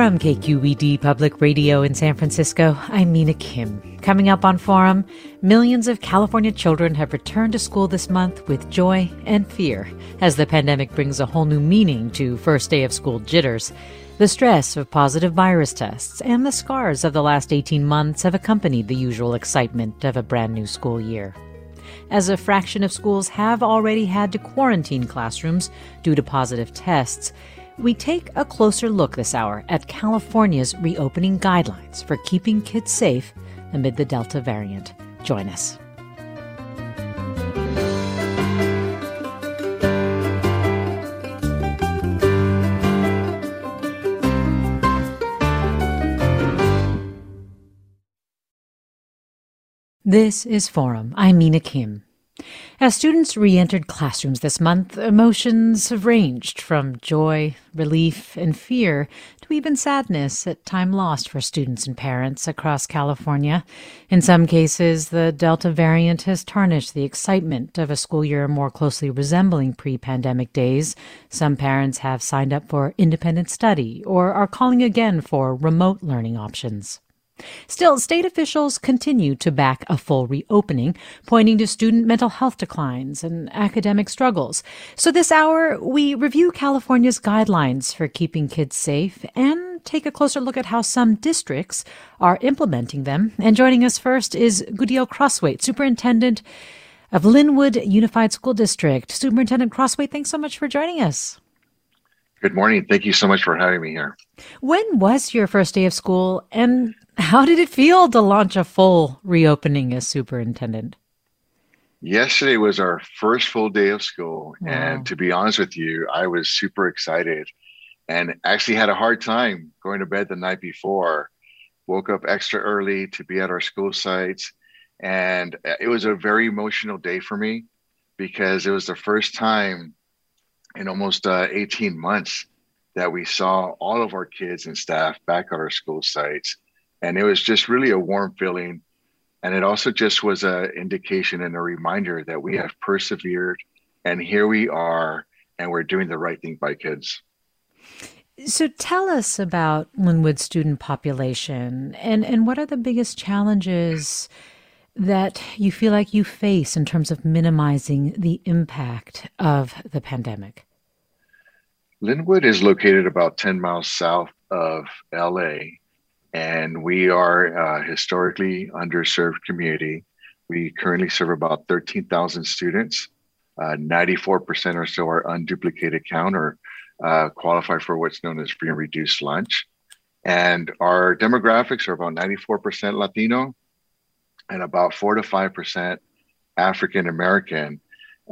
From KQED Public Radio in San Francisco, I'm Mina Kim. Coming up on Forum, millions of California children have returned to school this month with joy and fear as the pandemic brings a whole new meaning to first day of school jitters. The stress of positive virus tests and the scars of the last 18 months have accompanied the usual excitement of a brand new school year. As a fraction of schools have already had to quarantine classrooms due to positive tests, we take a closer look this hour at California's reopening guidelines for keeping kids safe amid the Delta variant. Join us. This is Forum. I'm Mina Kim. As students re entered classrooms this month, emotions have ranged from joy, relief, and fear to even sadness at time lost for students and parents across California. In some cases, the Delta variant has tarnished the excitement of a school year more closely resembling pre pandemic days. Some parents have signed up for independent study or are calling again for remote learning options. Still, state officials continue to back a full reopening, pointing to student mental health declines and academic struggles. So this hour, we review California's guidelines for keeping kids safe and take a closer look at how some districts are implementing them. And joining us first is Gudiel Crosthwaite, Superintendent of Lynwood Unified School District. Superintendent Crosthwaite, thanks so much for joining us. Good morning. Thank you so much for having me here. When was your first day of school and how did it feel to launch a full reopening as superintendent? Yesterday was our first full day of school. Wow. And to be honest with you, I was super excited and actually had a hard time going to bed the night before. Woke up extra early to be at our school sites. And it was a very emotional day for me because it was the first time in almost uh, 18 months that we saw all of our kids and staff back at our school sites and it was just really a warm feeling. And it also just was an indication and a reminder that we have persevered and here we are and we're doing the right thing by kids. So tell us about Lynwood student population and, and what are the biggest challenges that you feel like you face in terms of minimizing the impact of the pandemic? Lynwood is located about 10 miles south of LA and we are a historically underserved community. We currently serve about 13,000 students. Uh, 94% or so are unduplicated count or uh, qualify for what's known as free and reduced lunch. And our demographics are about 94% Latino and about 4 to 5% African American.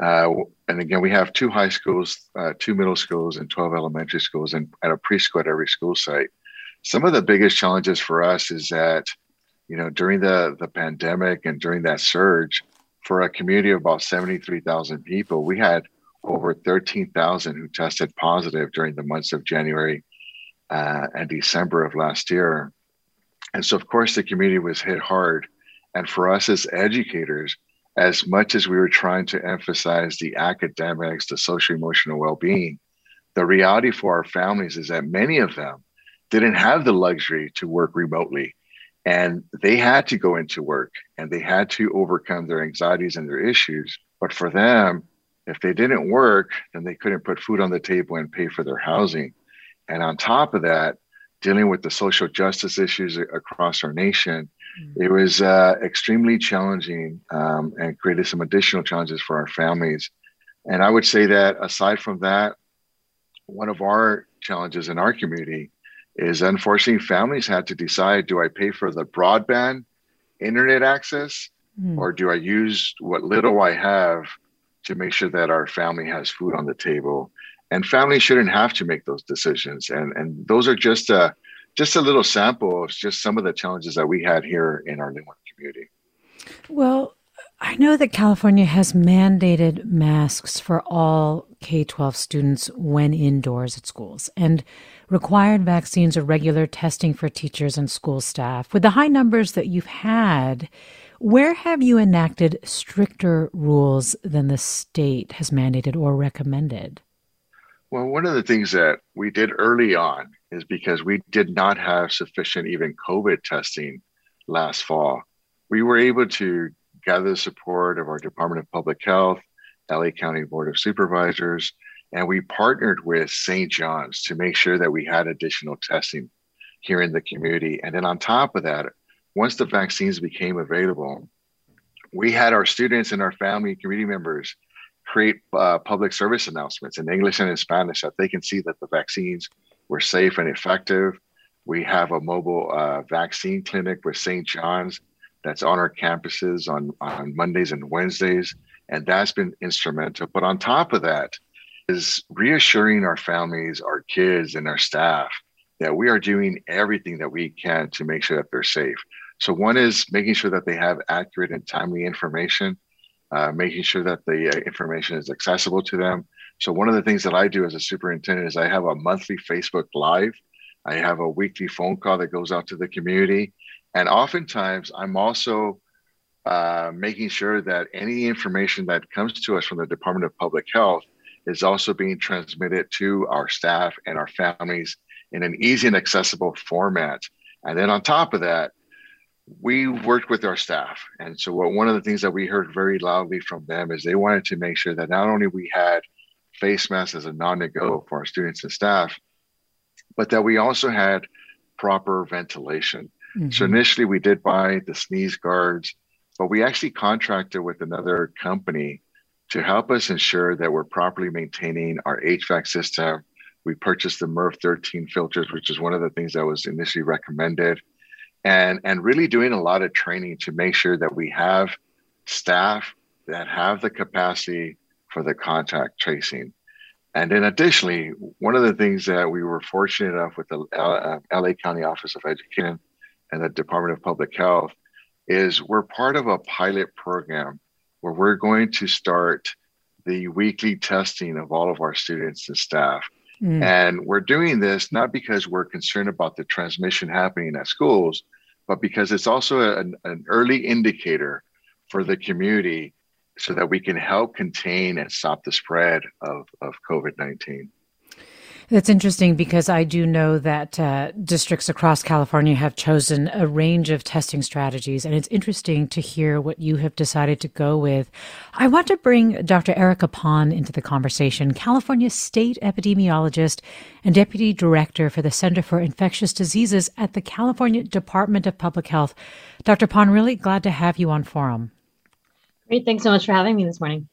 Uh, and again, we have two high schools, uh, two middle schools, and 12 elementary schools, and, and a preschool at every school site some of the biggest challenges for us is that you know during the the pandemic and during that surge for a community of about 73,000 people we had over 13,000 who tested positive during the months of January uh, and December of last year. And so of course the community was hit hard. And for us as educators as much as we were trying to emphasize the academics the social emotional well-being the reality for our families is that many of them didn't have the luxury to work remotely and they had to go into work and they had to overcome their anxieties and their issues but for them If they didn't work, then they couldn't put food on the table and pay for their housing. And on top of that, dealing with the social justice issues across our nation, mm-hmm. it was uh, extremely challenging um, and created some additional challenges for our families. And I would say that aside from that, one of our challenges in our community is unfortunately families had to decide do I pay for the broadband internet access mm. or do I use what little I have to make sure that our family has food on the table? And families shouldn't have to make those decisions. And and those are just a just a little sample of just some of the challenges that we had here in our Lynwood community. Well, I know that California has mandated masks for all K 12 students when indoors at schools and required vaccines or regular testing for teachers and school staff. With the high numbers that you've had, where have you enacted stricter rules than the state has mandated or recommended? Well, one of the things that we did early on is because we did not have sufficient even COVID testing last fall. We were able to gather the support of our Department of Public Health, LA County Board of Supervisors, and we partnered with St. John's to make sure that we had additional testing here in the community. And then on top of that, once the vaccines became available, we had our students and our family and community members create uh, public service announcements in English and in Spanish that they can see that the vaccines were safe and effective. We have a mobile uh, vaccine clinic with St. John's that's on our campuses on, on Mondays and Wednesdays. And that's been instrumental. But on top of that is reassuring our families, our kids, and our staff that we are doing everything that we can to make sure that they're safe. So, one is making sure that they have accurate and timely information, uh, making sure that the uh, information is accessible to them. So, one of the things that I do as a superintendent is I have a monthly Facebook Live. I have a weekly phone call that goes out to the community. And oftentimes, I'm also uh, making sure that any information that comes to us from the Department of Public Health is also being transmitted to our staff and our families in an easy and accessible format. And then on top of that, we worked with our staff. And so what, one of the things that we heard very loudly from them is they wanted to make sure that not only we had face masks as a non-nego for our students and staff, but that we also had proper ventilation. Mm-hmm. So initially we did buy the sneeze guards, but we actually contracted with another company to help us ensure that we're properly maintaining our HVAC system. We purchased the MERV 13 filters, which is one of the things that was initially recommended, and, and really doing a lot of training to make sure that we have staff that have the capacity for the contact tracing. And then additionally, one of the things that we were fortunate enough with the LA uh, County Office of Education and the Department of Public Health is we're part of a pilot program where we're going to start the weekly testing of all of our students and staff. Mm. And we're doing this not because we're concerned about the transmission happening at schools, but because it's also an, an early indicator for the community so that we can help contain and stop the spread of, of COVID 19. That's interesting because I do know that uh, districts across California have chosen a range of testing strategies, and it's interesting to hear what you have decided to go with. I want to bring Dr. Erica Pan into the conversation, California state epidemiologist and deputy director for the Center for Infectious Diseases at the California Department of Public Health. Dr. Pan, really glad to have you on Forum. Great. Thanks so much for having me this morning.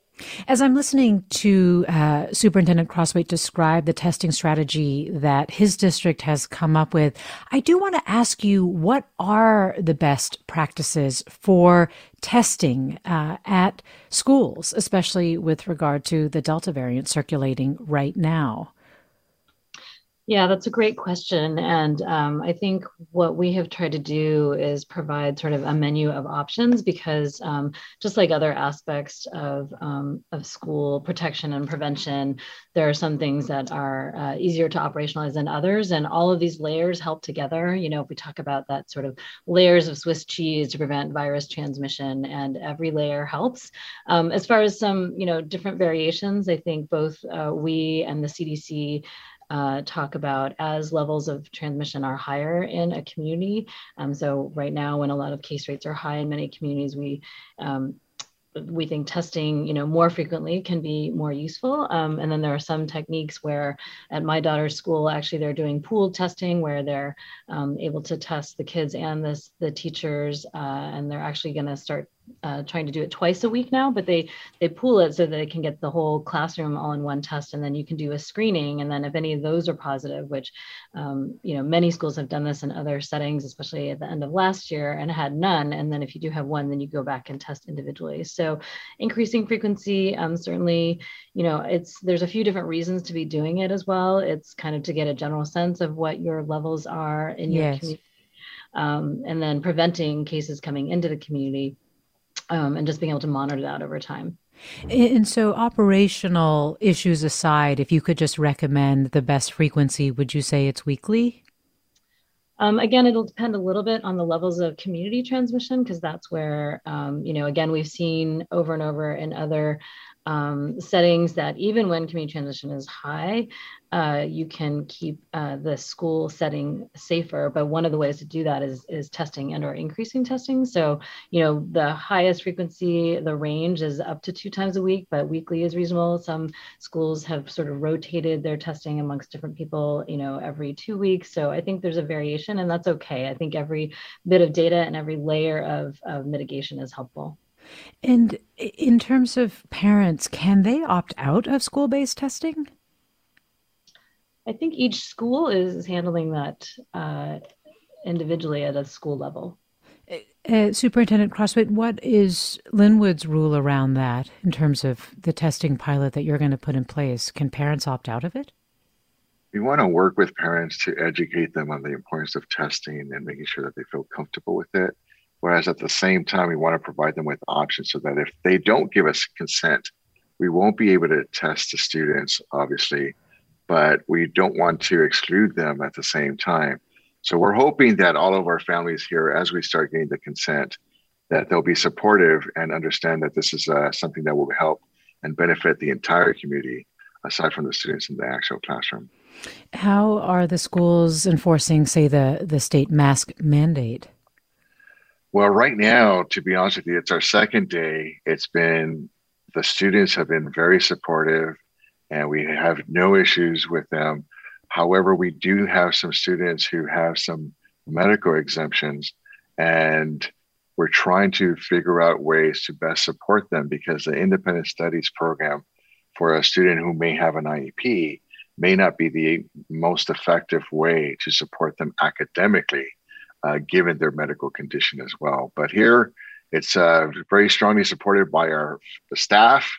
As I'm listening to uh, Superintendent Crosthwaite describe the testing strategy that his district has come up with, I do want to ask you what are the best practices for testing uh, at schools, especially with regard to the Delta variant circulating right now? Yeah, that's a great question. And um, I think what we have tried to do is provide sort of a menu of options because um, just like other aspects of, um, of school protection and prevention, there are some things that are uh, easier to operationalize than others. And all of these layers help together. You know, if we talk about that sort of layers of Swiss cheese to prevent virus transmission, and every layer helps. Um, as far as some, you know, different variations, I think both uh, we and the CDC uh, talk about as levels of transmission are higher in a community. Um, so right now, when a lot of case rates are high in many communities, we um, we think testing, you know, more frequently can be more useful. Um, and then there are some techniques where, at my daughter's school, actually they're doing pooled testing where they're um, able to test the kids and the the teachers, uh, and they're actually going to start uh, trying to do it twice a week now, but they they pool it so that they can get the whole classroom all in one test, and then you can do a screening. And then if any of those are positive, which um, you know many schools have done this in other settings, especially at the end of last year, and had none. And then if you do have one, then you go back and test individually. So increasing frequency, um, certainly, you know, it's there's a few different reasons to be doing it as well. It's kind of to get a general sense of what your levels are in your community. Um, and then preventing cases coming into the community um, and just being able to monitor that over time. And so, operational issues aside, if you could just recommend the best frequency, would you say it's weekly? Um, again, it'll depend a little bit on the levels of community transmission because that's where, um, you know, again, we've seen over and over in other um, settings that even when community transition is high, uh, you can keep uh, the school setting safer. But one of the ways to do that is is testing and or increasing testing. So you know the highest frequency, the range is up to two times a week, but weekly is reasonable. Some schools have sort of rotated their testing amongst different people, you know, every two weeks. So I think there's a variation, and that's okay. I think every bit of data and every layer of, of mitigation is helpful. And in terms of parents, can they opt out of school based testing? I think each school is handling that uh, individually at a school level. Uh, uh Superintendent Crosthwaite, what is Lynwood's rule around that in terms of the testing pilot that you're going to put in place? Can parents opt out of it? We want to work with parents to educate them on the importance of testing and making sure that they feel comfortable with it. Whereas at the same time, we want to provide them with options so that if they don't give us consent, we won't be able to test the students, obviously, but we don't want to exclude them at the same time. So we're hoping that all of our families here, as we start getting the consent, that they'll be supportive and understand that this is uh, something that will help and benefit the entire community, aside from the students in the actual classroom. How are the schools enforcing, say, the, the state mask mandate? Well, right now, to be honest with you, it's our second day. It's been, the students have been very supportive and we have no issues with them. However, we do have some students who have some medical exemptions and we're trying to figure out ways to best support them because the independent studies program for a student who may have an IEP may not be the most effective way to support them academically uh, given their medical condition as well. But here, it's uh, very strongly supported by our staff,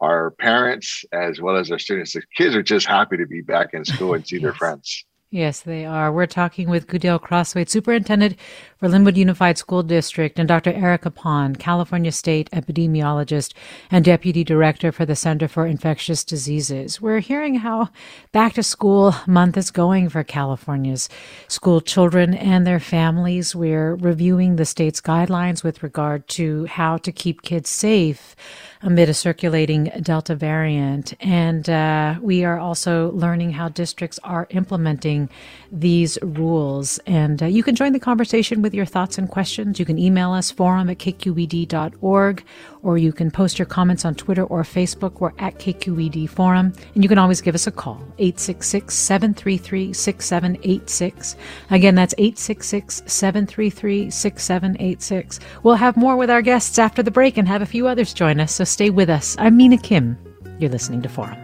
our parents, as well as our students. The kids are just happy to be back in school and see their friends. Yes, they are. We're talking with Gudiel Crosthwaite Superintendent for Lynwood Unified School District, and Dr. Erica Pan, California State epidemiologist and Deputy Director for the Center for Infectious Diseases. We're hearing how back to school month is going for California's school children and their families. We're reviewing the state's guidelines with regard to how to keep kids safe amid a circulating Delta variant. And uh, we are also learning how districts are implementing these rules. And uh, you can join the conversation with your thoughts and questions. You can email us forum at kqed.org or you can post your comments on Twitter or Facebook. We're at KQED Forum. And you can always give us a call, 866 733 6786. Again, that's 866 733 6786. We'll have more with our guests after the break and have a few others join us, so stay with us. I'm Mina Kim. You're listening to Forum.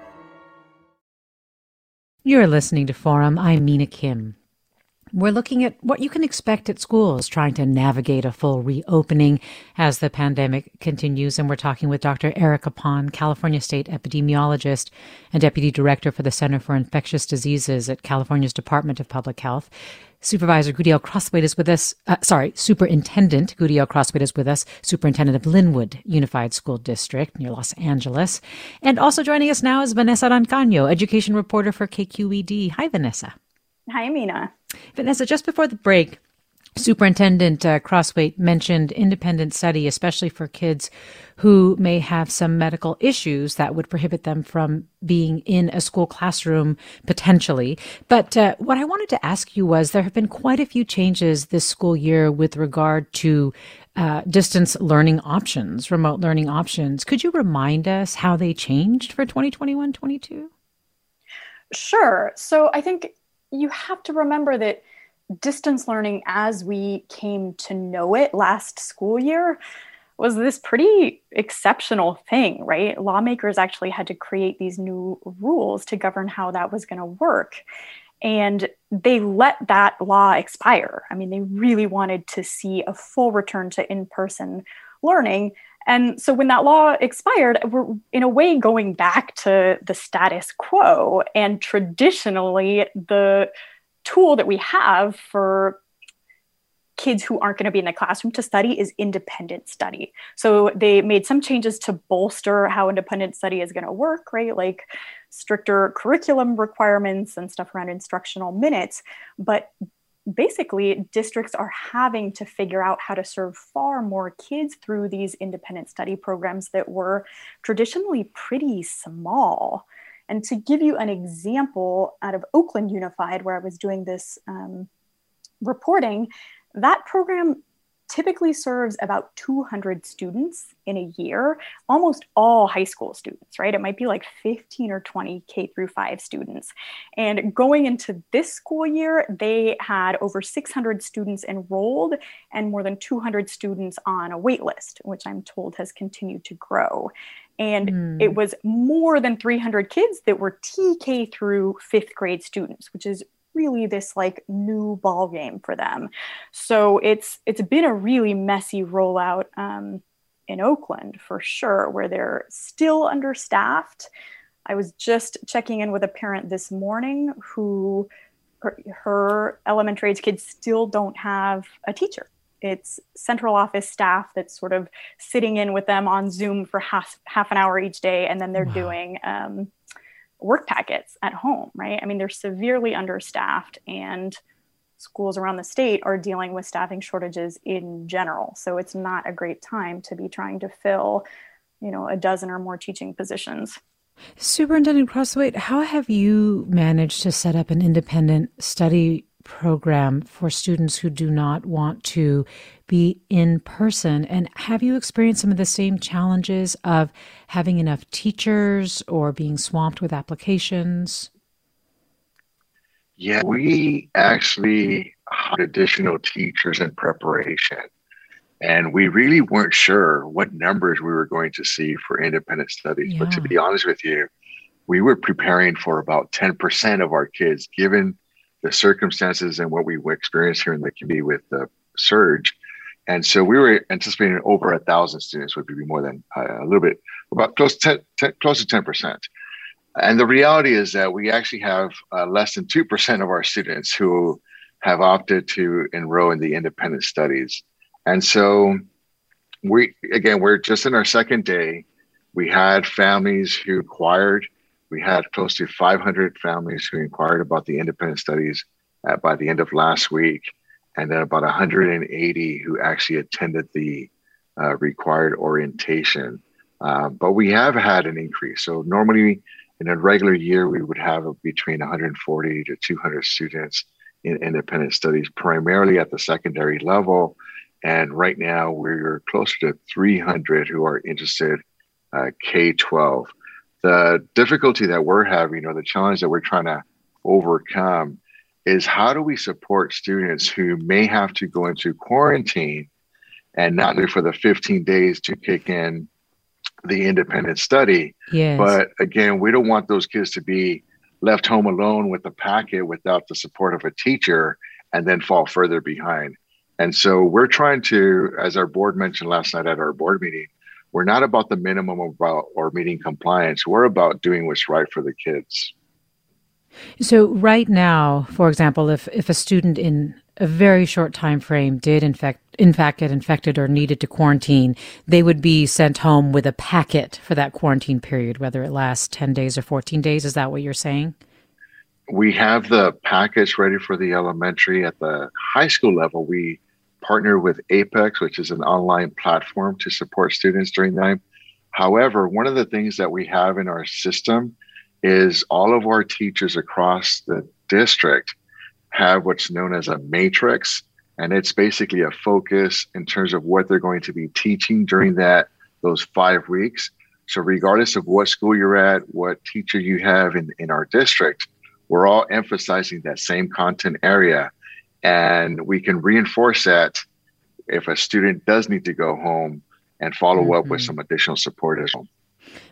You're listening to Forum. I'm Mina Kim. We're looking at what you can expect at schools trying to navigate a full reopening as the pandemic continues. And we're talking with Dr. Erica Pan, California State epidemiologist and deputy director for the Center for Infectious Diseases at California's Department of Public Health. Supervisor Gudiel Crosthwaite is with us. Uh, sorry, Superintendent Gudiel Crosthwaite is with us, Superintendent of Lynwood Unified School District near Los Angeles. And also joining us now is Vanessa Rancaño, education reporter for KQED. Hi, Vanessa. Hi, Amina. Vanessa, just before the break, Superintendent uh, Crosthwaite mentioned independent study, especially for kids who may have some medical issues that would prohibit them from being in a school classroom potentially. But uh, what I wanted to ask you was there have been quite a few changes this school year with regard to uh, distance learning options, remote learning options. Could you remind us how they changed for 2021 22? Sure. So I think you have to remember that distance learning as we came to know it last school year was this pretty exceptional thing, right? Lawmakers actually had to create these new rules to govern how that was going to work. And they let that law expire. I mean, they really wanted to see a full return to in person learning. And so when that law expired, we're in a way going back to the status quo. And traditionally, the tool that we have for kids who aren't going to be in the classroom to study is independent study. So they made some changes to bolster how independent study is going to work, right? Like stricter curriculum requirements and stuff around instructional minutes. But basically, districts are having to figure out how to serve far more kids through these independent study programs that were traditionally pretty small. And to give you an example out of Oakland Unified, where I was doing this um, reporting, that program typically serves about 200 students in a year, almost all high school students, right? It might be like 15 or 20 K through 5 students. And going into this school year, they had over 600 students enrolled and more than 200 students on a wait list, which I'm told has continued to grow. And mm. it was more than 300 kids that were TK through fifth grade students, which is really this like new ball game for them. So it's it's been a really messy rollout um, in Oakland for sure, where they're still understaffed. I was just checking in with a parent this morning who her, her elementary age kids still don't have a teacher. It's central office staff that's sort of sitting in with them on Zoom for half half an hour each day, and then they're wow. doing um, work packets at home, right? I mean, they're severely understaffed and schools around the state are dealing with staffing shortages in general. So it's not a great time to be trying to fill, you know, a dozen or more teaching positions. Superintendent Crosthwaite, how have you managed to set up an independent study program for students who do not want to be in person. And have you experienced some of the same challenges of having enough teachers or being swamped with applications? Yeah, we actually had additional teachers in preparation. And we really weren't sure what numbers we were going to see for independent studies. Yeah. But to be honest with you, we were preparing for about 10% of our kids, given the circumstances and what we experienced here in the community with the surge. And so we were anticipating over a thousand students would be more than uh, a little bit about close to 10, close to 10%. And the reality is that we actually have uh, less than 2% of our students who have opted to enroll in the independent studies. And so we, again, we're just in our second day. We had families who inquired we had close to 500 families who inquired about the independent studies uh, by the end of last week, and then about 180 who actually attended the uh, required orientation. Uh, but we have had an increase. So normally in a regular year, we would have between 140 to 200 students in independent studies, primarily at the secondary level. And right now, we're closer to 300 who are interested uh, K 12 the difficulty that we're having or the challenge that we're trying to overcome is how do we support students who may have to go into quarantine and not only for the 15 days to kick in the independent study yes. but again we don't want those kids to be left home alone with a packet without the support of a teacher and then fall further behind. And so we're trying to, as our board mentioned last night at our board meeting, we're not about the minimum about or meeting compliance. We're about doing what's right for the kids. So right now, for example, if if a student in a very short time frame did infect in fact get infected or needed to quarantine, they would be sent home with a packet for that quarantine period, whether it lasts 10 days or 14 days. Is that what you're saying? We have the packets ready for the elementary. At the high school level, we partner with Apex, which is an online platform to support students during that. However, one of the things that we have in our system is all of our teachers across the district have what's known as a matrix and it's basically a focus in terms of what they're going to be teaching during that those five weeks so regardless of what school you're at what teacher you have in, in our district we're all emphasizing that same content area and we can reinforce that if a student does need to go home and follow mm-hmm. up with mm-hmm. some additional support as well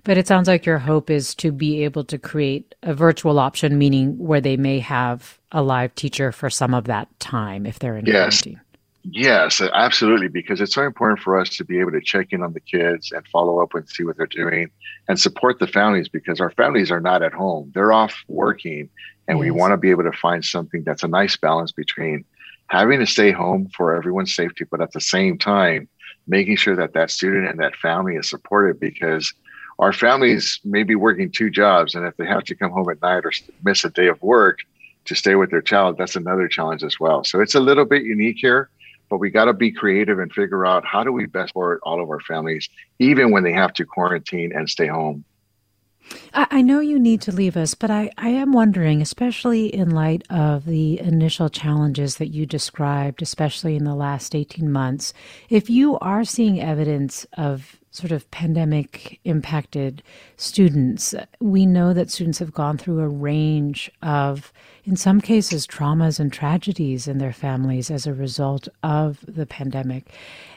but it sounds like your hope is to be able to create a virtual option, meaning where they may have a live teacher for some of that time if they're in yes. quarantine. Yes, absolutely. Because it's so important for us to be able to check in on the kids and follow up and see what they're doing and support the families because our families are not at home. They're off working. And yes. we want to be able to find something that's a nice balance between having to stay home for everyone's safety, but at the same time, making sure that that student and that family is supported because our families may be working two jobs, and if they have to come home at night or miss a day of work to stay with their child, that's another challenge as well. So it's a little bit unique here, but we got to be creative and figure out how do we best support all of our families, even when they have to quarantine and stay home. I know you need to leave us, but I, I am wondering, especially in light of the initial challenges that you described, especially in the last 18 months, if you are seeing evidence of sort of pandemic impacted students, we know that students have gone through a range of, in some cases, traumas and tragedies in their families as a result of the pandemic.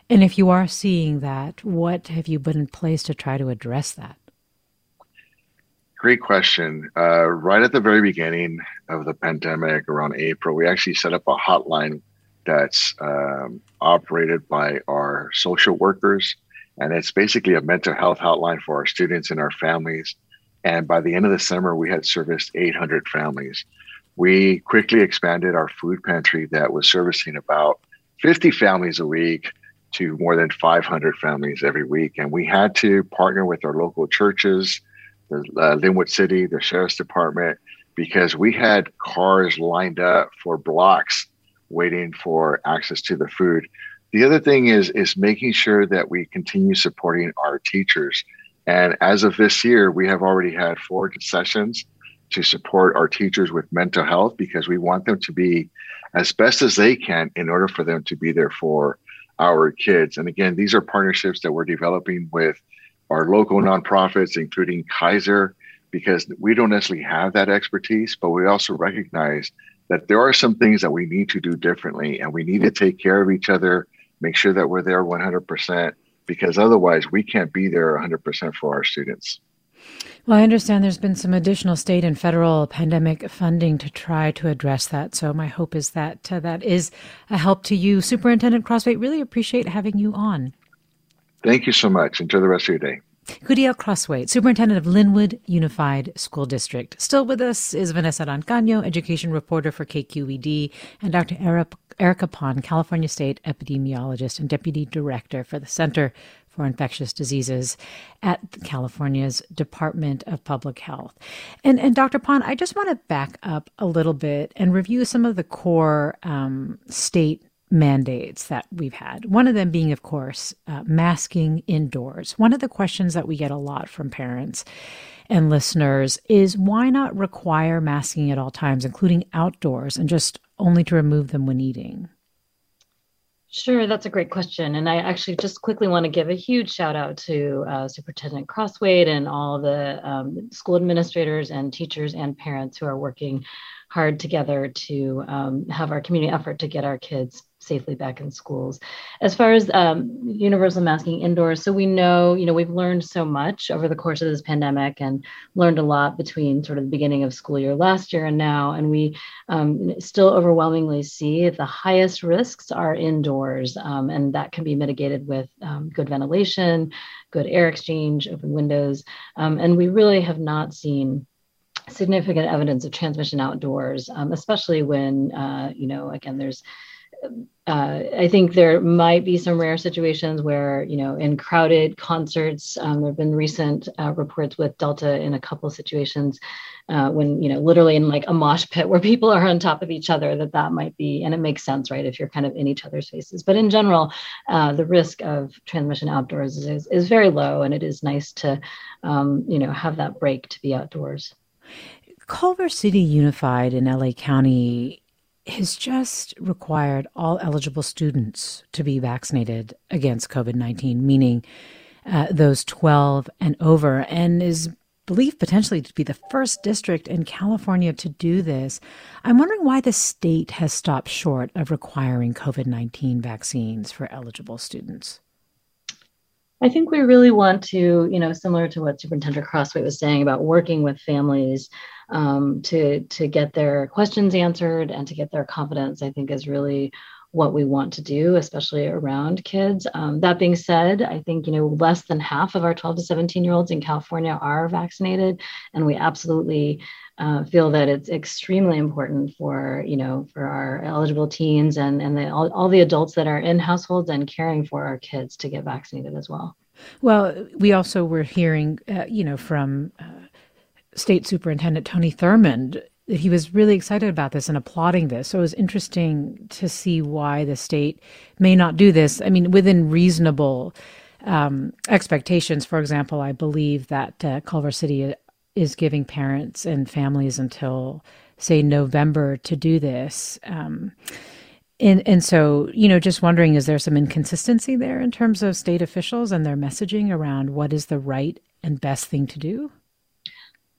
And if you are seeing that, what have you put in place to try to address that? Great question. Uh, right at the very beginning of the pandemic, around April, we actually set up a hotline that's um, operated by our social workers and it's basically a mental health hotline for our students and our families. And by the end of the summer, we had serviced 800 families. We quickly expanded our food pantry that was servicing about 50 families a week to more than 500 families every week. And we had to partner with our local churches, the uh, Lynwood City, the Sheriff's Department, because we had cars lined up for blocks waiting for access to the food. The other thing is is making sure that we continue supporting our teachers. And as of this year, we have already had four sessions to support our teachers with mental health because we want them to be as best as they can in order for them to be there for our kids. And again, these are partnerships that we're developing with our local nonprofits, including Kaiser, because we don't necessarily have that expertise, but we also recognize that there are some things that we need to do differently and we need to take care of each other make sure that we're there 100% because otherwise we can't be there 100% for our students. Well, I understand there's been some additional state and federal pandemic funding to try to address that. So my hope is that uh, that is a help to you. Superintendent Crosthwaite. really appreciate having you on. Thank you so much. Enjoy the rest of your day. Gudiel Crosthwaite, Superintendent of Lynwood Unified School District. Still with us is Vanessa Rancaño, Education Reporter for KQED, and Dr. Erica Pan, California State Epidemiologist and Deputy Director for the Center for Infectious Diseases at California's Department of Public Health. And, and Dr. Pan, I just want to back up a little bit and review some of the core um, state mandates that we've had. One of them being, of course, uh, masking indoors. One of the questions that we get a lot from parents and listeners is why not require masking at all times, including outdoors, and just only to remove them when eating? Sure, that's a great question. And I actually just quickly want to give a huge shout out to uh, Superintendent Crosthwaite and all the um, school administrators and teachers and parents who are working hard together to um, have our community effort to get our kids safely back in schools. as far as um, universal masking indoors, so we know, you know, we've learned so much over the course of this pandemic and learned a lot between sort of the beginning of school year last year and now. And we um, still overwhelmingly see the highest risks are indoors, um, and that can be mitigated with um, good ventilation, good air exchange, open windows. Um, and we really have not seen significant evidence of transmission outdoors, um, especially when, uh, you know, again, there's uh, I think there might be some rare situations where, you know, in crowded concerts, um, there have been recent uh, reports with Delta in a couple of situations uh, when, you know, literally in like a mosh pit where people are on top of each other, that that might be, and it makes sense, right, if you're kind of in each other's faces. But in general, uh, the risk of transmission outdoors is, is very low, and it is nice to, um, you know, have that break to be outdoors. Culver City Unified in LA County has just required all eligible students to be vaccinated against COVID 19, meaning uh, those 12 and over, and is believed potentially to be the first district in California to do this. I'm wondering why the state has stopped short of requiring COVID 19 vaccines for eligible students. I think we really want to, you know, similar to what Superintendent Crosthwaite was saying about working with families um, to to get their questions answered and to get their confidence. I think is really what we want to do, especially around kids. Um, that being said, I think you know less than half of our 12 to 17 year olds in California are vaccinated, and we absolutely uh, feel that it's extremely important for you know for our eligible teens and and the, all, all the adults that are in households and caring for our kids to get vaccinated as well. Well, we also were hearing, uh, you know, from uh, State Superintendent Tony Thurmond that he was really excited about this and applauding this. So it was interesting to see why the state may not do this. I mean, within reasonable um, expectations. For example, I believe that uh, Culver City is giving parents and families until, say, November to do this. Um, and and so, you know, just wondering, is there some inconsistency there in terms of state officials and their messaging around what is the right and best thing to do?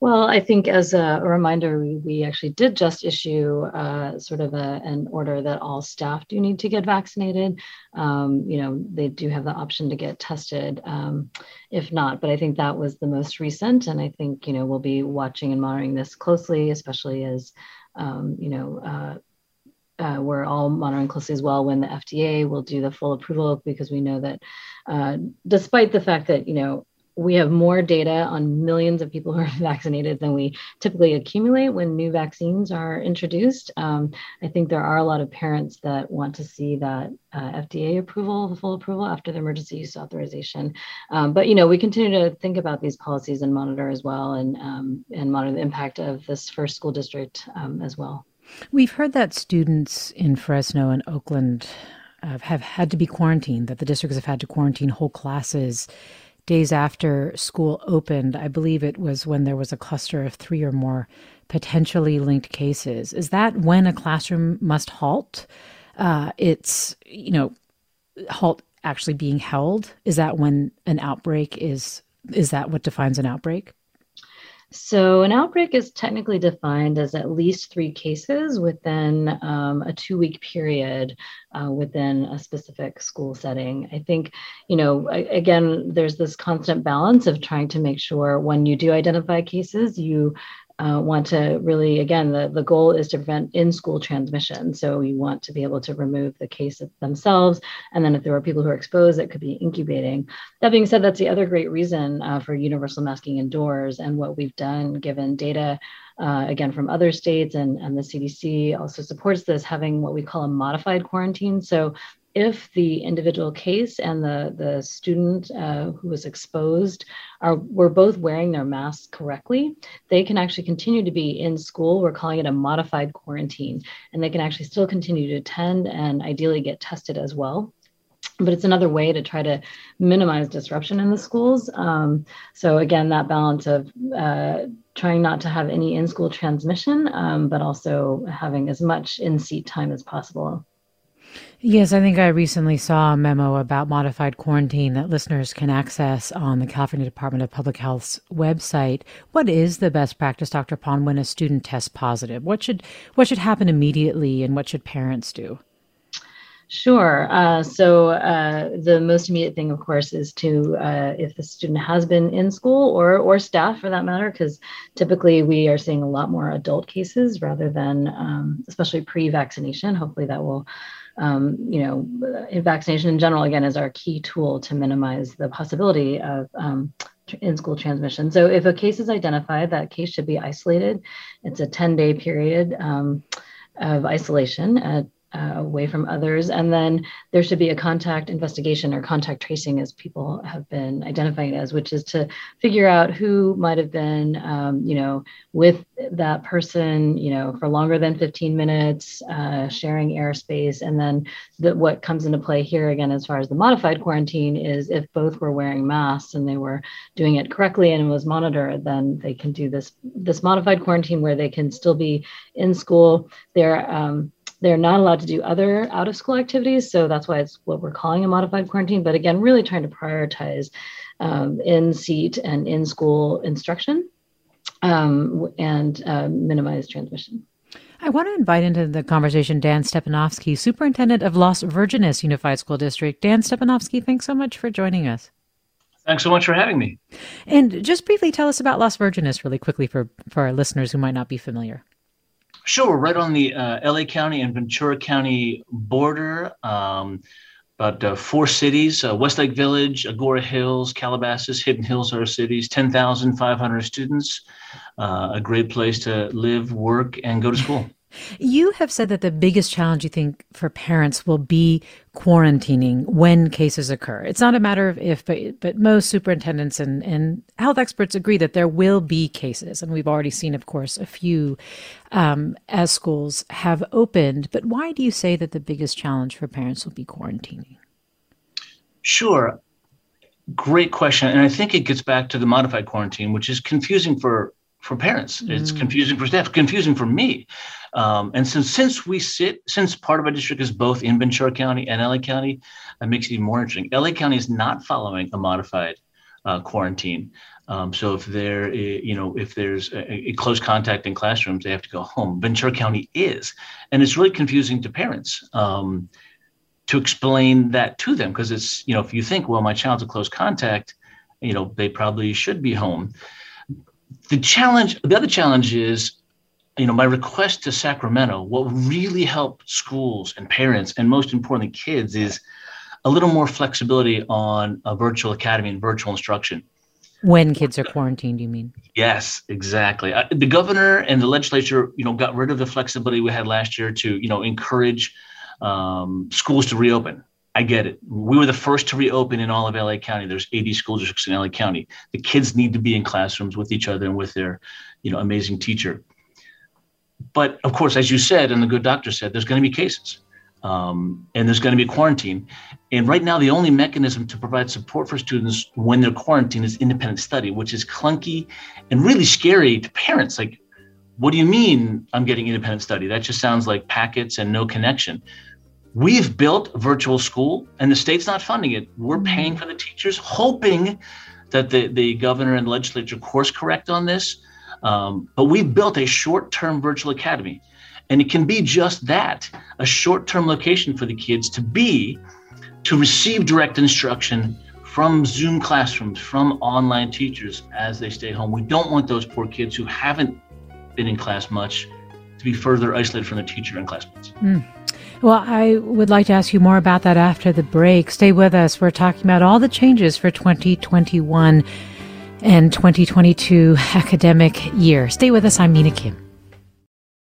Well, I think as a, reminder, we, actually did just issue uh, sort of a, an order that all staff do need to get vaccinated. Um, you know, they do have the option to get tested um, if not, but I think that was the most recent. And I think, you know, we'll be watching and monitoring this closely, especially as, um, you know, uh, uh, we're all monitoring closely as well when the FDA will do the full approval because we know that uh, despite the fact that you know we have more data on millions of people who are vaccinated than we typically accumulate when new vaccines are introduced. Um, I think there are a lot of parents that want to see that uh, FDA approval, the full approval after the emergency use authorization. Um, but you know, we continue to think about these policies and monitor as well, and um, and monitor the impact of this first school district um, as well. We've heard that students in Fresno and Oakland uh, have had to be quarantined, that the districts have had to quarantine whole classes days after school opened. I believe it was when there was a cluster of three or more potentially linked cases. Is that when a classroom must halt? Uh, it's, you know, halt actually being held? Is that when an outbreak is, is that what defines an outbreak? So, an outbreak is technically defined as at least three cases within um, a two week period uh, within a specific school setting. I think, you know, again, there's this constant balance of trying to make sure when you do identify cases, you uh, want to really, again, the, the goal is to prevent in school transmission. So you want to be able to remove the case themselves. And then if there are people who are exposed, it could be incubating. That being said, that's the other great reason uh, for universal masking indoors. And what we've done, given data uh, again from other states and, and the CDC also supports this having what we call a modified quarantine. So if the individual case and the, the student uh, who was exposed are were both wearing their masks correctly, they can actually continue to be in school. We're calling it a modified quarantine, and they can actually still continue to attend and ideally get tested as well but it's another way to try to minimize disruption in the schools. Um, so again, that balance of uh, trying not to have any in-school transmission, um, but also having as much in-seat time as possible. Yes, I think I recently saw a memo about modified quarantine that listeners can access on the California Department of Public Health's website. What is the best practice, Dr. Pan, when a student tests positive? What should what should happen immediately, and what should parents do? Sure. Uh, so uh, the most immediate thing, of course, is to uh, if the student has been in school or or staff for that matter, because typically we are seeing a lot more adult cases rather than, um, especially pre-vaccination. Hopefully, that will. Um, you know, vaccination in general, again, is our key tool to minimize the possibility of um, in school transmission. So, if a case is identified, that case should be isolated. It's a 10 day period um, of isolation at uh, away from others. And then there should be a contact investigation or contact tracing, as people have been identifying it as, which is to figure out who might have been, um, you know, with that person, you know, for longer than 15 minutes, uh, sharing airspace. And then the, what comes into play here again, as far as the modified quarantine, is if both were wearing masks and they were doing it correctly and it was monitored, then they can do this this modified quarantine where they can still be in school. They're um, they're not allowed to do other out of school activities. So that's why it's what we're calling a modified quarantine. But again, really trying to prioritize um, in seat and in school instruction um, and uh, minimize transmission. I want to invite into the conversation Dan Stepenosky, Superintendent of Los Virgenes Unified School District. Dan Stepenosky, thanks so much for joining us. Thanks so much for having me. And just briefly tell us about Las Virgenes, really quickly, for, for our listeners who might not be familiar. Sure, we're right on the uh, LA County and Ventura County border. Um, about uh, four cities uh, Westlake Village, Agoura Hills, Calabasas, Hidden Hills are cities, 10,500 students. Uh, a great place to live, work, and go to school. You have said that the biggest challenge you think for parents will be quarantining when cases occur. It's not a matter of if, but, but most superintendents and, and health experts agree that there will be cases. And we've already seen, of course, a few um, as schools have opened. But why do you say that the biggest challenge for parents will be quarantining? Sure. Great question. And I think it gets back to the modified quarantine, which is confusing for for parents. Mm. It's confusing for staff, confusing for me. Um, and since since we sit, since part of our district is both in Ventura County and LA County, that makes it even more interesting. LA County is not following a modified uh, quarantine. Um, so if there, you know, if there's a, a, close contact in classrooms, they have to go home. Ventura County is, and it's really confusing to parents um, to explain that to them because it's, you know, if you think, well, my child's a close contact, you know, they probably should be home the challenge, the other challenge is, you know, my request to Sacramento, what really helped schools and parents, and most importantly, kids, is a little more flexibility on a virtual academy and virtual instruction. When kids are quarantined, you mean? Yes, exactly. Uh, the governor and the legislature, you know, got rid of the flexibility we had last year to, you know, encourage um, schools to reopen. I get it. We were the first to reopen in all of LA County. There's 80 school districts in LA County. The kids need to be in classrooms with each other and with their, you know, amazing teacher. But of course, as you said, and the good doctor said, there's going to be cases, um, and there's going to be quarantine. And right now, the only mechanism to provide support for students when they're quarantined is independent study, which is clunky and really scary to parents. Like, what do you mean I'm getting independent study? That just sounds like packets and no connection We've built virtual school and the state's not funding it. We're mm-hmm. paying for the teachers, hoping that the, the governor and legislature course correct on this. Um, but we've built a short term virtual academy. And it can be just that a short term location for the kids to be, to receive direct instruction from Zoom classrooms, from online teachers as they stay home. We don't want those poor kids who haven't been in class much to be further isolated from their teacher and classmates. Mm. Well, I would like to ask you more about that after the break. Stay with us. We're talking about all the changes for 2021 and 2022 academic year. Stay with us. I'm Mina Kim.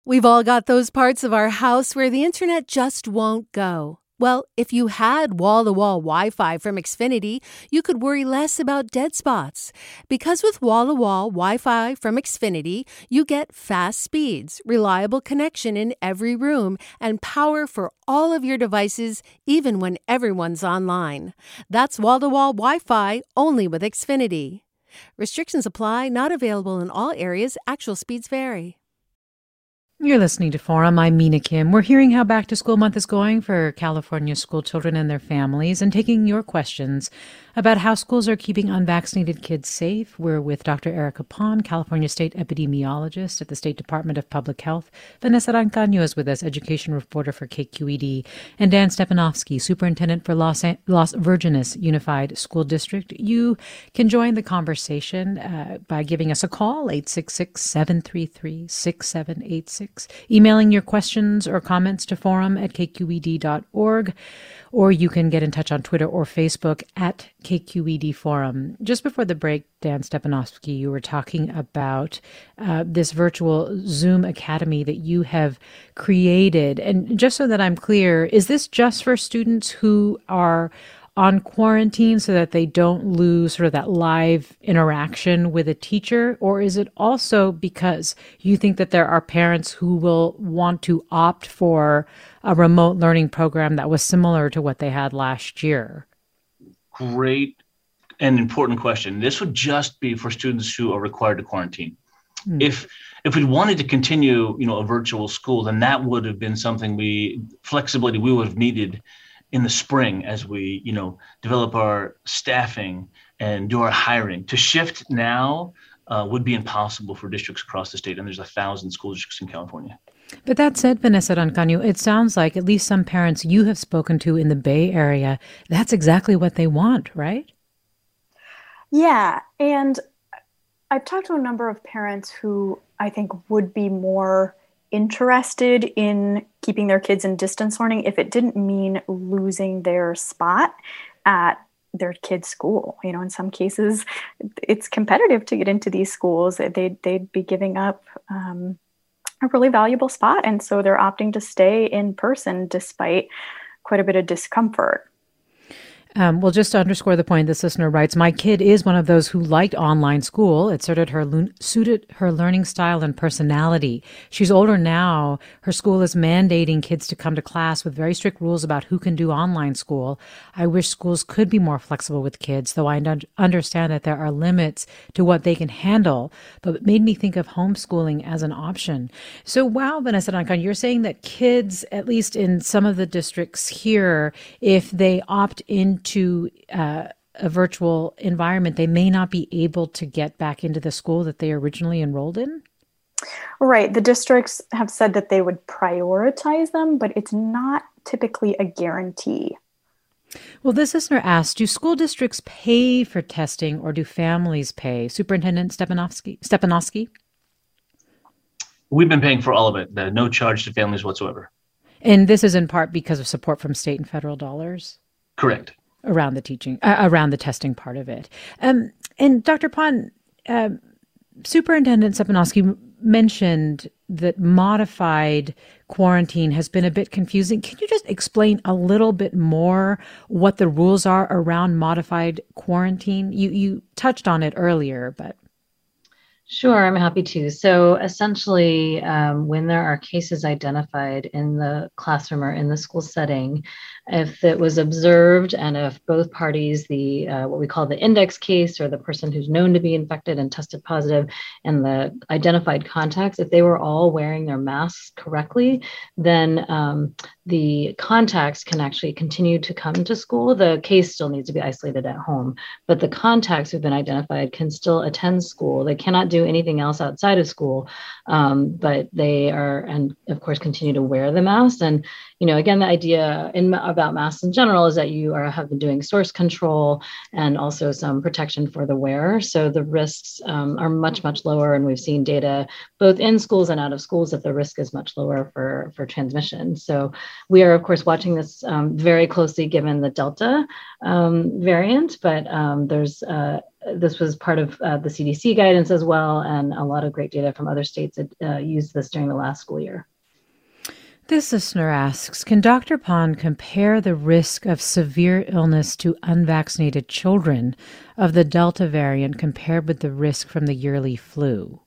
We've all got those parts of our house where the internet just won't go. Well, if you had wall to wall Wi Fi from Xfinity, you could worry less about dead spots. Because with wall to wall Wi Fi from Xfinity, you get fast speeds, reliable connection in every room, and power for all of your devices, even when everyone's online. That's wall to wall Wi Fi only with Xfinity. Restrictions apply, not available in all areas, actual speeds vary. You're listening to Forum. I'm Mina Kim. We're hearing how back to school month is going for California school children and their families and taking your questions about how schools are keeping unvaccinated kids safe. We're with Dr. Erica Pan, California State epidemiologist at the State Department of Public Health. Vanessa Rancaño is with us, education reporter for KQED, and Dan Stepenosky, superintendent for Los, Las Virgenes Unified School District. You can join the conversation uh, by giving us a call, 866 733 6786, emailing your questions or comments to forum at kqed.org or you can get in touch on Twitter or Facebook at KQED Forum. Just before the break, Dan Stepenosky, you were talking about uh, this virtual Zoom Academy that you have created. And just so that I'm clear, is this just for students who are on quarantine so that they don't lose sort of that live interaction with a teacher? Or is it also because you think that there are parents who will want to opt for a remote learning program that was similar to what they had last year? Great and important question. This would just be for students who are required to quarantine. Mm. If if we wanted to continue, you know, a virtual school, then that would have been something we flexibility we would have needed in the spring as we you know develop our staffing and do our hiring to shift now uh, would be impossible for districts across the state and there's a thousand school districts in california but that said, Vanessa Rancaño, it sounds like at least some parents you have spoken to in the Bay Area, that's exactly what they want, right? Yeah. And I've talked to a number of parents who I think would be more interested in keeping their kids in distance learning if it didn't mean losing their spot at their kids' school. You know, in some cases, it's competitive to get into these schools. They'd, they'd be giving up um, a really valuable spot. And so they're opting to stay in person despite quite a bit of discomfort. Um, well, just to underscore the point, this listener writes, "My kid is one of those who liked online school. It suited her suited her learning style and personality. She's older now. Her school is mandating kids to come to class with very strict rules about who can do online school. I wish schools could be more flexible with kids, though I understand that there are limits to what they can handle. But it made me think of homeschooling as an option. So, wow, Vanessa Rancaño, you're saying that kids, at least in some of the districts here, if they opt in to uh, a virtual environment, they may not be able to get back into the school that they originally enrolled in? Right. The districts have said that they would prioritize them, but it's not typically a guarantee. Well, this listener asks Do school districts pay for testing or do families pay? Superintendent Stepenosky? Stepenosky? We've been paying for all of it, no charge to families whatsoever. And this is in part because of support from state and federal dollars? Correct around the teaching, uh, around the testing part of it. Um, and Dr. Pan, uh, Superintendent Stepenosky mentioned that modified quarantine has been a bit confusing. Can you just explain a little bit more what the rules are around modified quarantine? You you touched on it earlier, but Sure, I'm happy to. So essentially, um, when there are cases identified in the classroom or in the school setting, if it was observed and if both parties, the uh, what we call the index case or the person who's known to be infected and tested positive, and the identified contacts, if they were all wearing their masks correctly, then um, the contacts can actually continue to come to school. The case still needs to be isolated at home, but the contacts who've been identified can still attend school. They cannot do anything else outside of school, um, but they are, and of course, continue to wear the mask. And you know, again, the idea in about masks in general is that you are have been doing source control and also some protection for the wearer. So the risks um, are much much lower, and we've seen data both in schools and out of schools that the risk is much lower for for transmission. So we are of course watching this um, very closely given the Delta um, variant, but um, there's uh, this was part of uh, the CDC guidance as well, and a lot of great data from other states that uh, used this during the last school year. This listener asks Can Dr. Pan compare the risk of severe illness to unvaccinated children of the Delta variant compared with the risk from the yearly flu?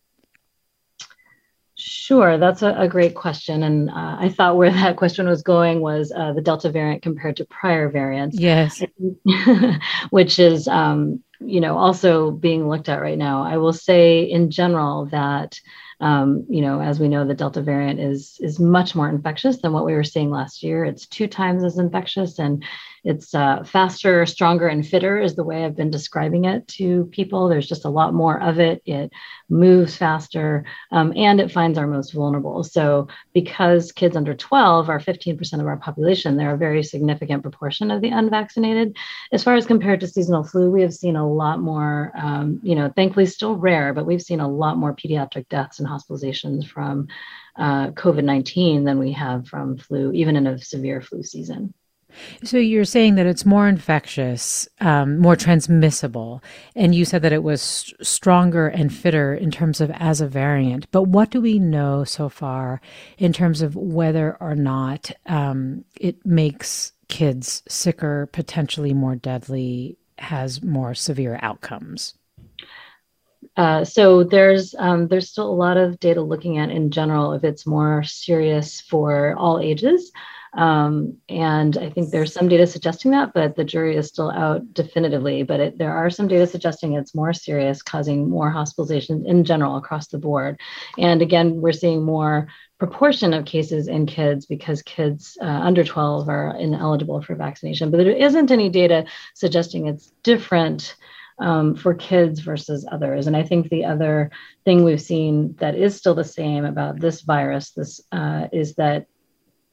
Sure, that's a, a great question. And uh, I thought where that question was going was uh, the Delta variant compared to prior variants. Yes. which is, um, you know, also being looked at right now. I will say in general that um, you know, as we know, the Delta variant is is much more infectious than what we were seeing last year. It's two times as infectious, and it's uh, faster, stronger, and fitter is the way I've been describing it to people. There's just a lot more of it. It moves faster, um, and it finds our most vulnerable. So, because kids under 12 are 15% of our population, they're a very significant proportion of the unvaccinated. As far as compared to seasonal flu, we have seen a lot more. Um, you know, thankfully, still rare, but we've seen a lot more pediatric deaths and hospitalizations from uh, COVID 19 than we have from flu, even in a severe flu season. So you're saying that it's more infectious, um, more transmissible, and you said that it was stronger and fitter in terms of as a variant. But what do we know so far in terms of whether or not um, it makes kids sicker, potentially more deadly, has more severe outcomes? Uh, so there's um, there's still a lot of data looking at in general if it's more serious for all ages. Um, and I think there's some data suggesting that, but the jury is still out definitively. But it, there are some data suggesting it's more serious, causing more hospitalizations in general across the board. And again, we're seeing more proportion of cases in kids because kids uh, under 12 are ineligible for vaccination. But there isn't any data suggesting it's different. Um, for kids versus others. And I think the other thing we've seen that is still the same about this virus, this uh, is that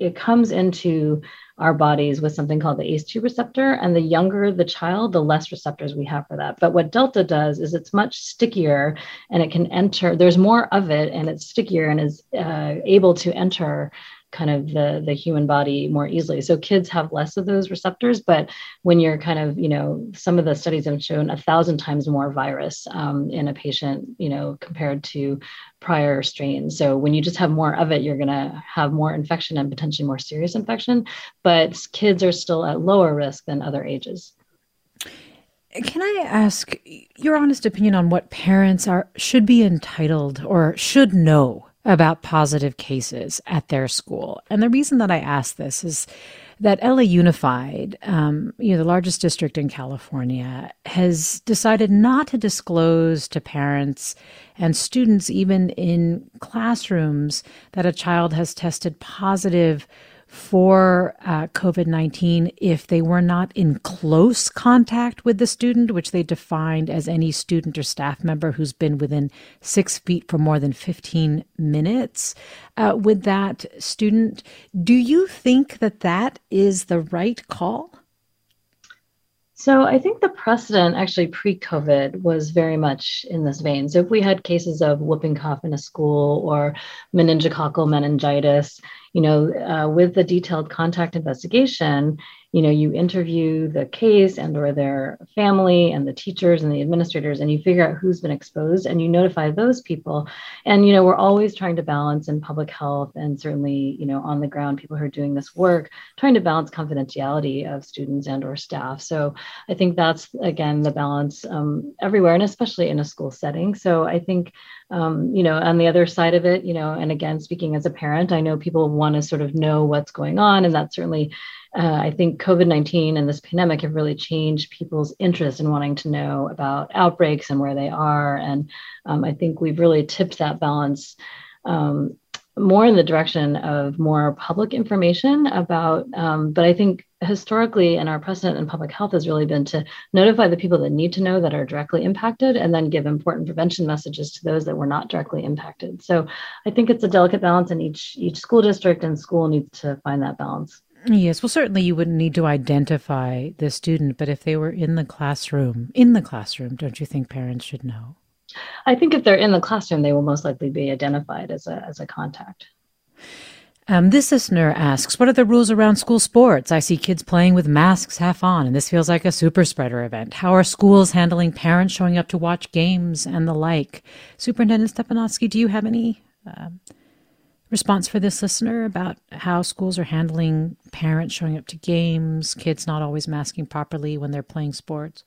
it comes into our bodies with something called the ACE2 receptor. And the younger the child, the less receptors we have for that. But what Delta does is it's much stickier and it can enter, there's more of it and it's stickier and is uh, able to enter kind of the the human body more easily. So kids have less of those receptors but when you're kind of you know some of the studies have shown a thousand times more virus um, in a patient you know compared to prior strains. So when you just have more of it you're going to have more infection and potentially more serious infection but kids are still at lower risk than other ages. Can I ask your honest opinion on what parents are should be entitled or should know about positive cases at their school. And the reason that I ask this is that LA Unified, um, you know, the largest district in California, has decided not to disclose to parents and students, even in classrooms, that a child has tested positive for uh, COVID 19 if they were not in close contact with the student, which they defined as any student or staff member who's been within six feet for more than 15 minutes uh, with that student. Do you think that that is the right call? So I think the precedent actually pre-COVID was very much in this vein. So if we had cases of whooping cough in a school or meningococcal meningitis, you know, uh, with the detailed contact investigation, you know, you interview the case and or their family and the teachers and the administrators, and you figure out who's been exposed and you notify those people. And, you know, we're always trying to balance in public health and certainly, you know, on the ground, people who are doing this work, trying to balance confidentiality of students and or staff. So I think that's, again, the balance um, everywhere and especially in a school setting. So I think um, you know, on the other side of it, you know, and again, speaking as a parent, I know people want to sort of know what's going on. And that certainly, uh, I think COVID 19 and this pandemic have really changed people's interest in wanting to know about outbreaks and where they are. And um, I think we've really tipped that balance. Um, more in the direction of more public information about, um, but I think historically and our precedent in public health has really been to notify the people that need to know that are directly impacted and then give important prevention messages to those that were not directly impacted. So I think it's a delicate balance and each each school district and school needs to find that balance. Yes, well, certainly you wouldn't need to identify the student, but if they were in the classroom, in the classroom, don't you think parents should know? I think if they're in the classroom, they will most likely be identified as a, as a contact. Um, this listener asks, What are the rules around school sports? I see kids playing with masks half on, and this feels like a super spreader event. How are schools handling parents showing up to watch games and the like? Superintendent Stepenosky, do you have any uh, response for this listener about how schools are handling parents showing up to games, kids not always masking properly when they're playing sports?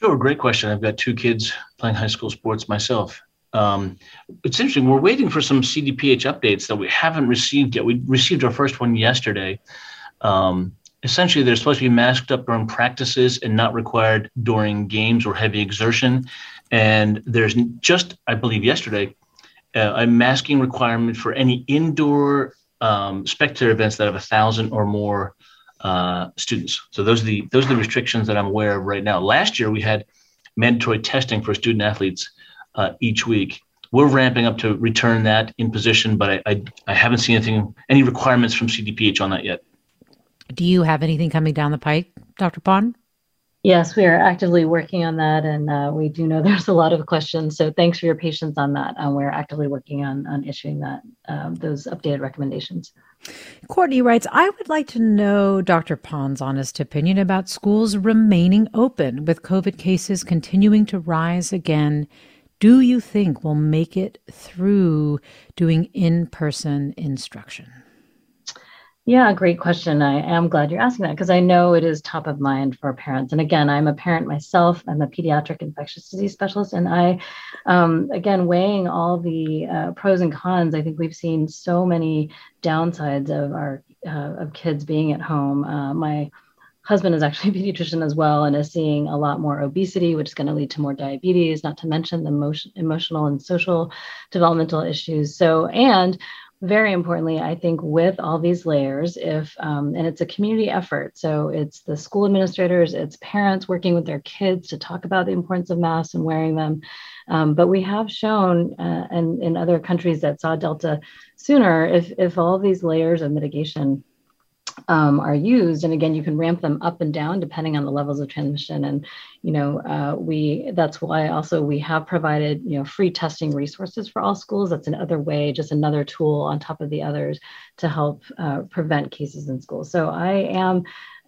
Sure, great question. I've got two kids playing high school sports myself. Um, it's interesting. We're waiting for some CDPH updates that we haven't received yet. We received our first one yesterday. Um, essentially, they're supposed to be masked up during practices and not required during games or heavy exertion. And there's just, I believe, yesterday, uh, a masking requirement for any indoor um, spectator events that have a thousand or more uh, students. So those are the those are the restrictions that I'm aware of right now. Last year we had mandatory testing for student athletes uh, each week. We're ramping up to return that in position, but I, I, I haven't seen anything any requirements from CDPH on that yet. Do you have anything coming down the pike, Dr. Pan? Yes, we are actively working on that, and uh, we do know there's a lot of questions. So thanks for your patience on that. Um, we're actively working on on issuing that um, those updated recommendations. Courtney writes, I would like to know Dr. Pan's honest opinion about schools remaining open with COVID cases continuing to rise again. Do you think we'll make it through doing in person instruction? Yeah, great question. I am glad you're asking that because I know it is top of mind for parents. And again, I'm a parent myself. I'm a pediatric infectious disease specialist, and I, um, again, weighing all the uh, pros and cons. I think we've seen so many downsides of our uh, of kids being at home. Uh, my husband is actually a pediatrician as well and is seeing a lot more obesity which is going to lead to more diabetes not to mention the emotion, emotional and social developmental issues so and very importantly, I think with all these layers, if um, and it's a community effort, so it's the school administrators, it's parents working with their kids to talk about the importance of masks and wearing them. Um, but we have shown, uh, and in other countries that saw Delta sooner, if if all these layers of mitigation um, are used. And again you can ramp them up and down depending on the levels of transmission. And you know uh, we that's why also we have provided you know free testing resources for all schools. That's another way just another tool on top of the others to help uh, prevent cases in schools. So i am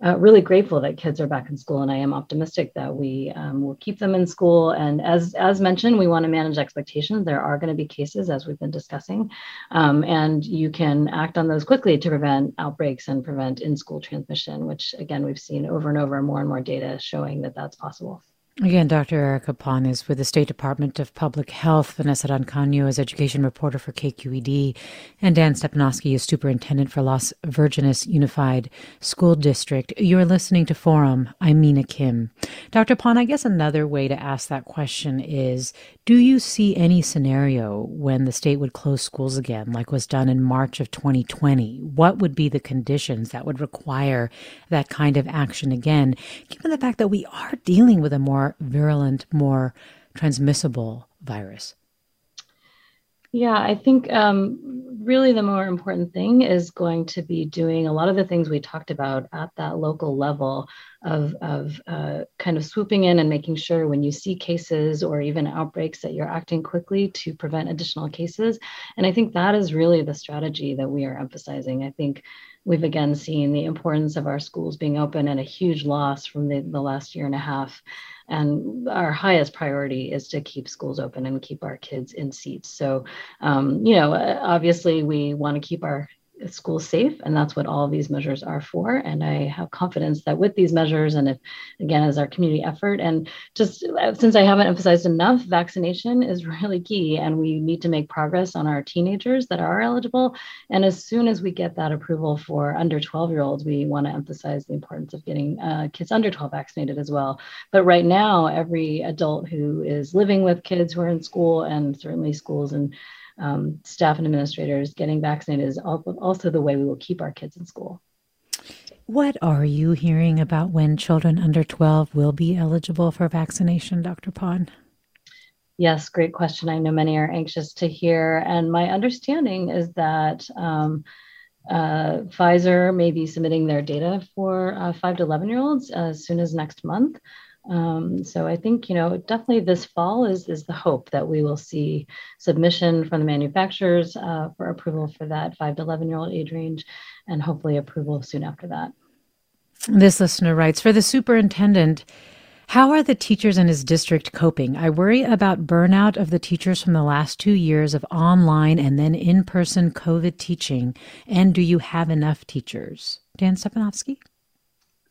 uh, really grateful that kids are back in school, and I am optimistic that we um, will keep them in school. And as as mentioned, we want to manage expectations. There are going to be cases, as we've been discussing, um, and you can act on those quickly to prevent outbreaks and prevent in-school transmission. Which again, we've seen over and over, more and more data showing that that's possible. Again, Dr. Erica Pan is with the State Department of Public Health. Vanessa Rancano is education reporter for KQED. And Dan Stepenosky is superintendent for Las Virgenes Unified School District. You're listening to Forum. I'm Mina Kim. Dr. Pan, I guess another way to ask that question is Do you see any scenario when the state would close schools again, like was done in March of 2020? What would be the conditions that would require that kind of action again, given the fact that we are dealing with a more virulent, more transmissible virus? Yeah, I think um, really the more important thing is going to be doing a lot of the things we talked about at that local level of, of uh, kind of swooping in and making sure when you see cases or even outbreaks that you're acting quickly to prevent additional cases. And I think that is really the strategy that we are emphasizing. I think we've again seen the importance of our schools being open and a huge loss from the, the last year and a half. And our highest priority is to keep schools open and keep our kids in seats. So, um, you know, obviously we want to keep our schools safe and that's what all these measures are for. And i have confidence that with these measures and if again as our community effort and just uh, since i haven't emphasized enough vaccination is really key and we need to make progress on our teenagers that are eligible. And as soon as we get that approval for under 12 year olds we want to emphasize the importance of getting uh, kids under 12 vaccinated as well. But right now every adult who is living with kids who are in school and certainly schools and um, staff and administrators getting vaccinated is also the way we will keep our kids in school. What are you hearing about when children under 12 will be eligible for vaccination, Dr. Pan? Yes, great question. I know many are anxious to hear. And my understanding is that um, uh, Pfizer may be submitting their data for uh, 5 to 11 year olds as soon as next month. Um, so I think you know definitely this fall is is the hope that we will see submission from the manufacturers uh, for approval for that five to eleven year old age range, and hopefully approval soon after that. This listener writes for the superintendent. How are the teachers in his district coping? I worry about burnout of the teachers from the last two years of online and then in person COVID teaching. And do you have enough teachers? Dan Stepenosky?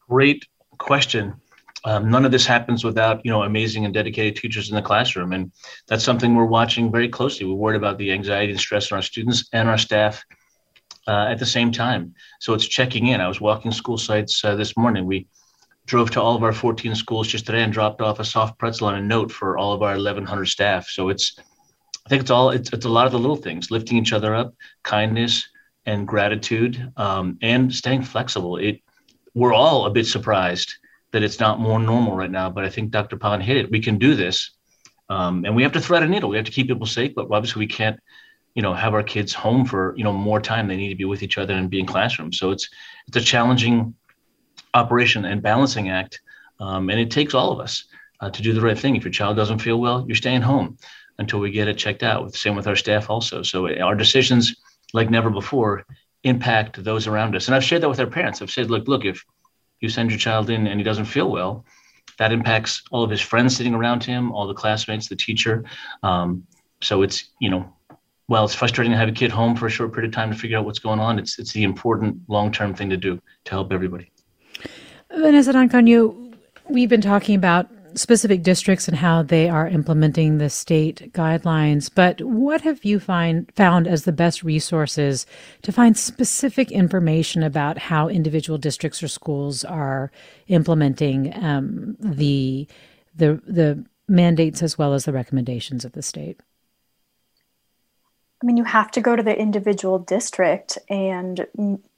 Great question um, none of this happens without you know amazing and dedicated teachers in the classroom. And that's something we're watching very closely. We're worried about the anxiety and stress in our students and our staff uh, at the same time. So it's checking in. I was walking school sites uh, this morning. We drove to all of our 14 schools just today and dropped off a soft pretzel and a note for all of our 1100 staff. So it's I think it's all it's, it's a lot of the little things, lifting each other up, kindness and gratitude, um, and staying flexible. It we're all a bit surprised that it's not more normal right now, but I think Dr. Pan hit it. We can do this, um, and we have to thread a needle. We have to keep people safe, but obviously we can't, you know, have our kids home for you know more time. They need to be with each other and be in classrooms. So it's it's a challenging operation and balancing act, um, and it takes all of us uh, to do the right thing. If your child doesn't feel well, you're staying home until we get it checked out. Same with our staff also. So our decisions, like never before, impact those around us. And I've shared that with our parents. I've said, look, look, if you send your child in and he doesn't feel well, that impacts all of his friends sitting around him, all the classmates, the teacher. Um, so it's you know, well, it's frustrating to have a kid home for a short period of time to figure out what's going on. It's it's the important long term thing to do to help everybody. Vanessa Rancaño, we've been talking about specific districts and how they are implementing the state guidelines. But what have you find found as the best resources to find specific information about how individual districts or schools are implementing um, the the the mandates as well as the recommendations of the state? I mean, you have to go to the individual district, and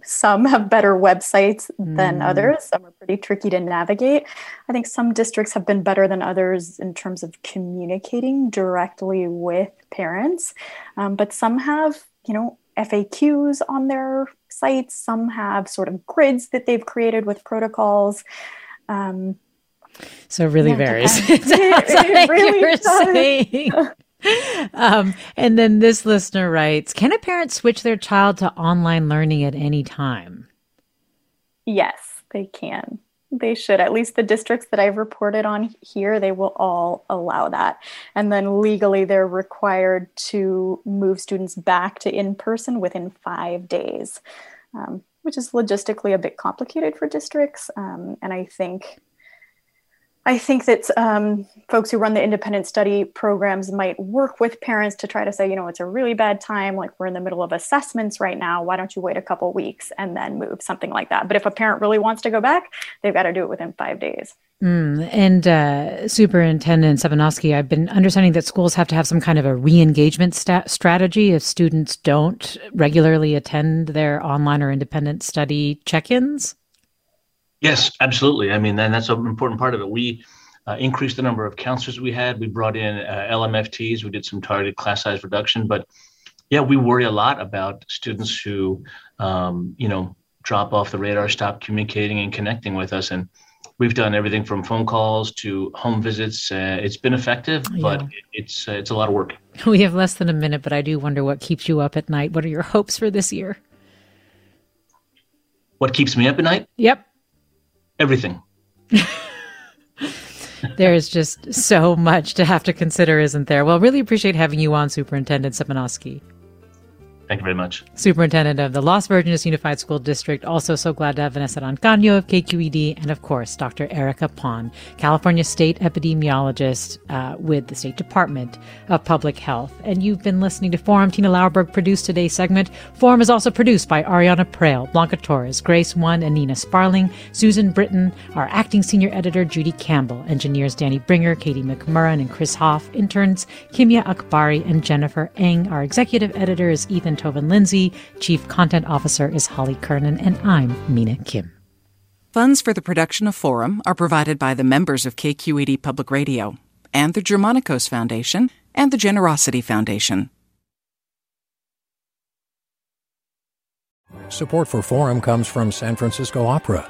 some have better websites than mm. others. Some are pretty tricky to navigate. I think some districts have been better than others in terms of communicating directly with parents, um, but some have, you know, FAQs on their sites. Some have sort of grids that they've created with protocols. Um, so it really yeah, varies. it, it really does. Um, and then this listener writes Can a parent switch their child to online learning at any time? Yes, they can. They should. At least the districts that I've reported on here, they will all allow that. And then legally, they're required to move students back to in person within five days, um, which is logistically a bit complicated for districts. Um, and I think I think that um, folks who run the independent study programs might work with parents to try to say, you know, it's a really bad time. Like we're in the middle of assessments right now. Why don't you wait a couple weeks and then move something like that? But if a parent really wants to go back, they've got to do it within five days. Mm, and uh, Superintendent Stepenosky, I've been understanding that schools have to have some kind of a re-engagement strategy if students don't regularly attend their online or independent study check-ins. Yes, absolutely. I mean, and that's an important part of it. We uh, increased the number of counselors we had. We brought in uh, LMFTs. We did some targeted class size reduction. But yeah, we worry a lot about students who, um, you know, drop off the radar, stop communicating and connecting with us. And we've done everything from phone calls to home visits. Uh, it's been effective, yeah. but it's uh, it's a lot of work. We have less than a minute, but I do wonder what keeps you up at night. What are your hopes for this year? What keeps me up at night? Yep everything. There's just so much to have to consider, isn't there? Well, really appreciate having you on, Superintendent Stepenosky. Thank you very much. Superintendent of the Las Virgenes Unified School District. Also, so glad to have Vanessa Rancaño of KQED, and of course, Dr. Erica Pan, California State Epidemiologist uh, with the State Department of Public Health. And you've been listening to Forum. Tina Lauerberg produced today's segment. Forum is also produced by Ariana Proehl, Blanca Torres, Grace Won, and Nina Sparling, Susan Britton, our acting senior editor, Judy Campbell, engineers Danny Bringer, Katie McMurran, and Chris Hoff, interns Kimia Akbari and Jennifer Eng. Our executive editor is Ethan Toven-Lindsey. Chief Content Officer is Holly Kernan, and I'm Mina Kim. Funds for the production of Forum are provided by the members of KQED Public Radio and the Germanacos Foundation and the Generosity Foundation. Support for Forum comes from San Francisco Opera.